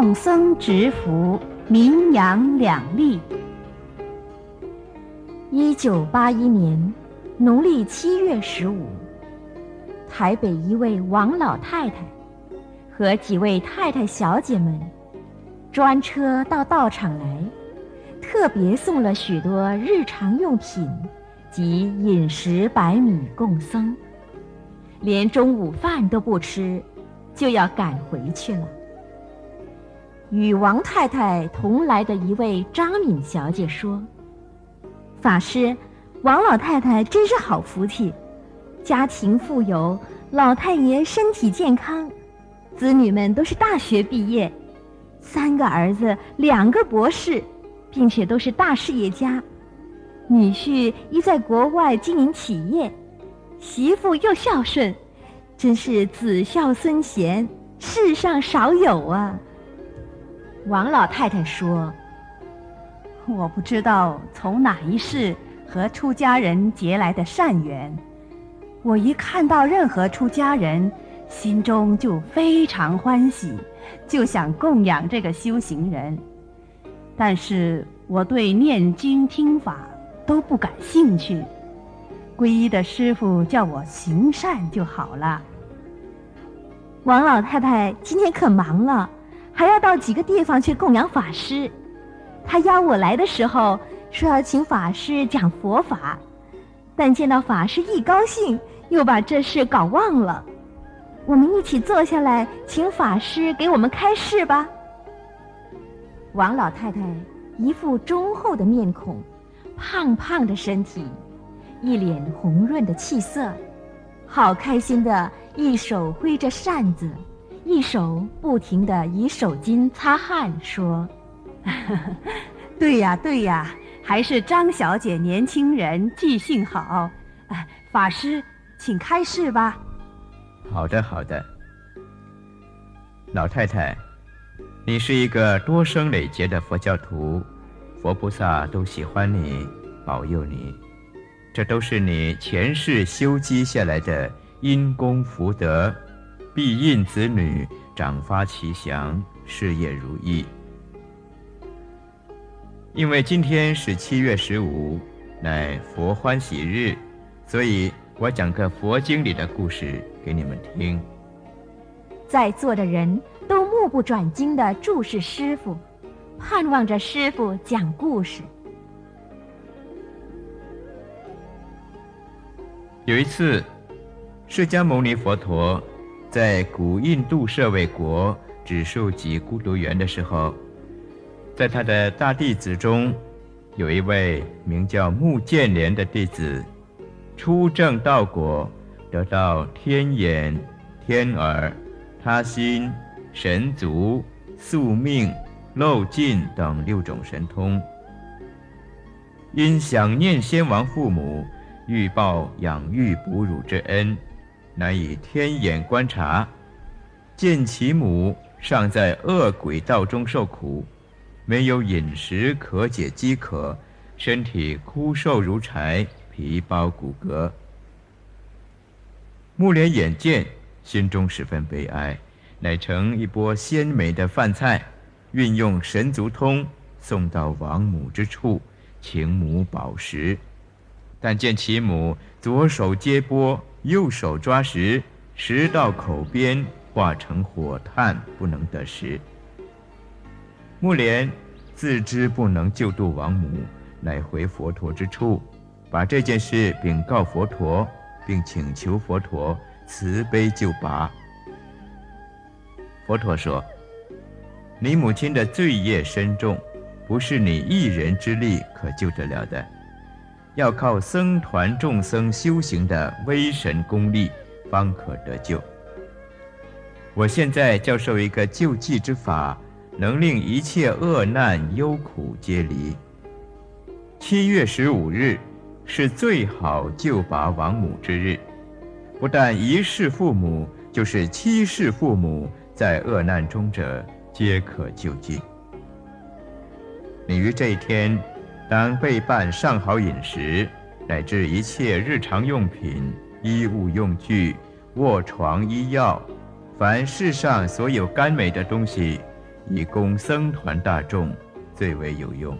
众僧执福，名扬两利。一九八一年农历七月十五，台北一位王老太太和几位太太小姐们专车到道场来，特别送了许多日常用品及饮食白米供僧，连中午饭都不吃，就要赶回去了。与王太太同来的一位张敏小姐说：“法师，王老太太真是好福气，家庭富有，老太爷身体健康，子女们都是大学毕业，三个儿子，两个博士，并且都是大事业家，女婿一在国外经营企业，媳妇又孝顺，真是子孝孙贤，世上少有啊。”王老太太说：“我不知道从哪一世和出家人结来的善缘，我一看到任何出家人，心中就非常欢喜，就想供养这个修行人。但是我对念经听法都不感兴趣，皈依的师傅叫我行善就好了。”王老太太今天可忙了。还要到几个地方去供养法师，他邀我来的时候说要请法师讲佛法，但见到法师一高兴，又把这事搞忘了。我们一起坐下来，请法师给我们开示吧。王老太太一副忠厚的面孔，胖胖的身体，一脸红润的气色，好开心的，一手挥着扇子。一手不停地以手巾擦汗，说：“ 对呀，对呀，还是张小姐年轻人，记性好。法师，请开示吧。”“好的，好的。”老太太，你是一个多生累劫的佛教徒，佛菩萨都喜欢你，保佑你，这都是你前世修积下来的因功福德。必应子女长发吉祥，事业如意。因为今天是七月十五，乃佛欢喜日，所以我讲个佛经里的故事给你们听。在座的人都目不转睛地注视师傅，盼望着师傅讲故事。有一次，释迦牟尼佛陀。在古印度舍卫国只授给孤独园的时候，在他的大弟子中，有一位名叫穆建连的弟子，出正道果，得到天眼、天耳、他心、神足、宿命、漏尽等六种神通。因想念先王父母，欲报养育哺乳之恩。乃以天眼观察，见其母尚在恶鬼道中受苦，没有饮食可解饥渴，身体枯瘦如柴，皮包骨骼。木莲眼见，心中十分悲哀，乃盛一钵鲜美的饭菜，运用神足通送到王母之处，请母饱食。但见其母左手接钵。右手抓食，食到口边化成火炭，不能得食。木莲自知不能救度亡母，乃回佛陀之处，把这件事禀告佛陀，并请求佛陀慈悲救拔。佛陀说：“你母亲的罪业深重，不是你一人之力可救得了的。”要靠僧团众僧修行的威神功力，方可得救。我现在教授一个救济之法，能令一切恶难忧苦皆离。七月十五日是最好救拔亡母之日，不但一世父母，就是七世父母在恶难中者，皆可救济。你于这一天。当备办上好饮食，乃至一切日常用品、衣物用具、卧床医药，凡世上所有甘美的东西，以供僧团大众最为有用。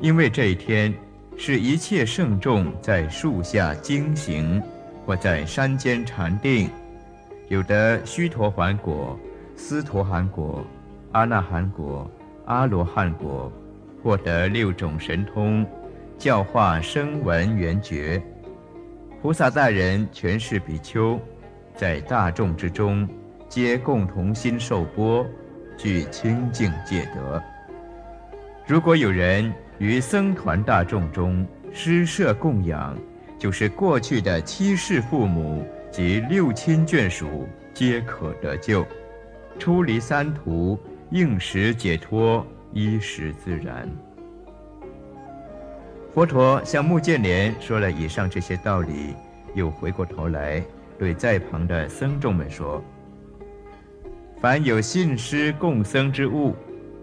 因为这一天是一切圣众在树下经行，或在山间禅定，有的须陀洹果、斯陀含果、阿那含果、阿罗汉果，获得六种神通，教化声闻缘觉。菩萨大人全是比丘，在大众之中，皆共同心受波，具清净戒德。如果有人于僧团大众中施设供养，就是过去的七世父母及六亲眷属，皆可得救，出离三途，应时解脱，衣食自然。佛陀向目犍连说了以上这些道理，又回过头来对在旁的僧众们说：“凡有信施供僧之物，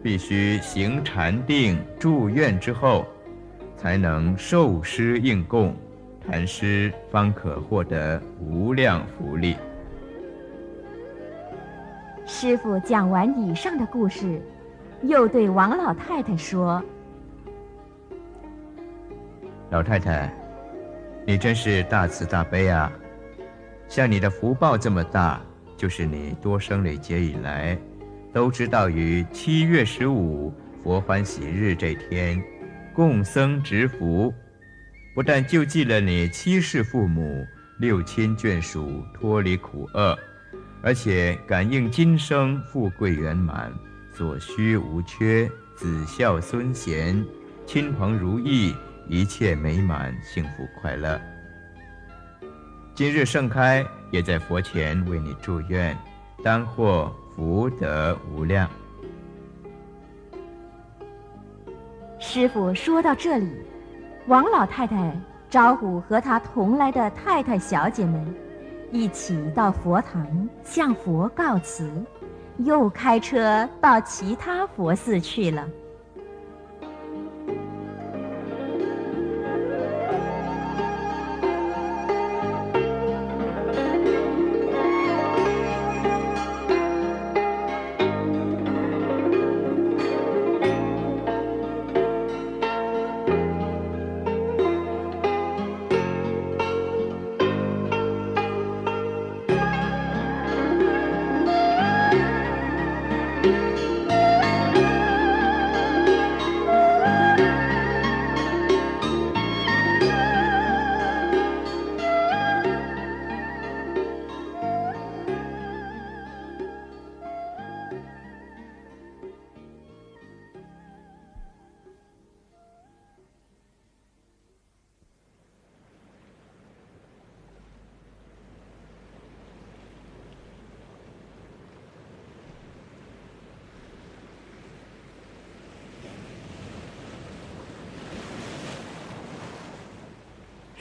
必须行禅定、住院之后，才能受施应供。”禅师方可获得无量福利。师傅讲完以上的故事，又对王老太太说：“老太太，你真是大慈大悲啊！像你的福报这么大，就是你多生累劫以来，都知道于七月十五佛欢喜日这天，共僧植福。”不但救济了你七世父母、六亲眷属脱离苦厄，而且感应今生富贵圆满、所需无缺、子孝孙贤、亲朋如意，一切美满、幸福快乐。今日盛开也在佛前为你祝愿，当获福德无量。师傅说到这里。王老太太招呼和她同来的太太小姐们，一起到佛堂向佛告辞，又开车到其他佛寺去了。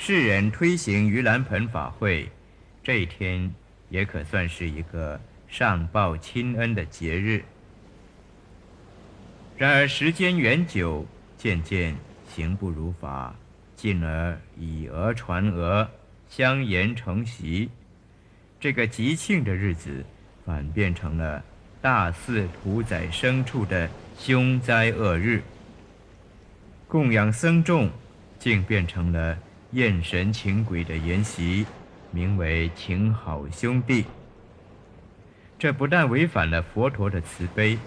世人推行盂兰盆法会，这一天也可算是一个上报亲恩的节日。然而时间远久，渐渐行不如法，进而以讹传讹，相言成习。这个吉庆的日子，反变成了大肆屠宰牲畜的凶灾恶日。供养僧众，竟变成了。厌神请鬼的筵席，名为请好兄弟。这不但违反了佛陀的慈悲，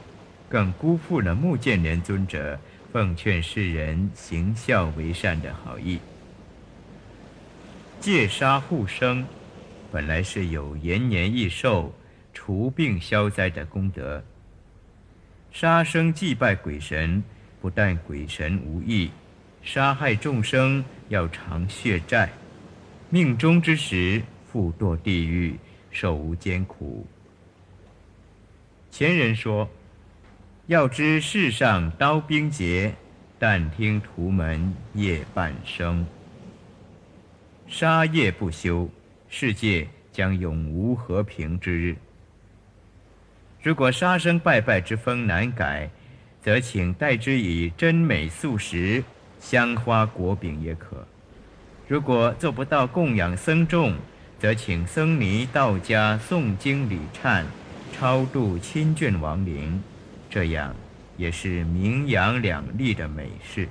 更辜负了目犍连尊者奉劝世人行孝为善的好意。戒杀护生，本来是有延年益寿、除病消灾的功德。杀生祭拜鬼神，不但鬼神无益。杀害众生要偿血债，命终之时复堕地狱，受无间苦。前人说：“要知世上刀兵劫，但听屠门夜半声。”杀业不休，世界将永无和平之日。如果杀生拜拜之风难改，则请代之以真美素食。香花果饼也可。如果做不到供养僧众，则请僧尼道家诵经礼忏，超度亲眷亡灵，这样也是名扬两利的美事。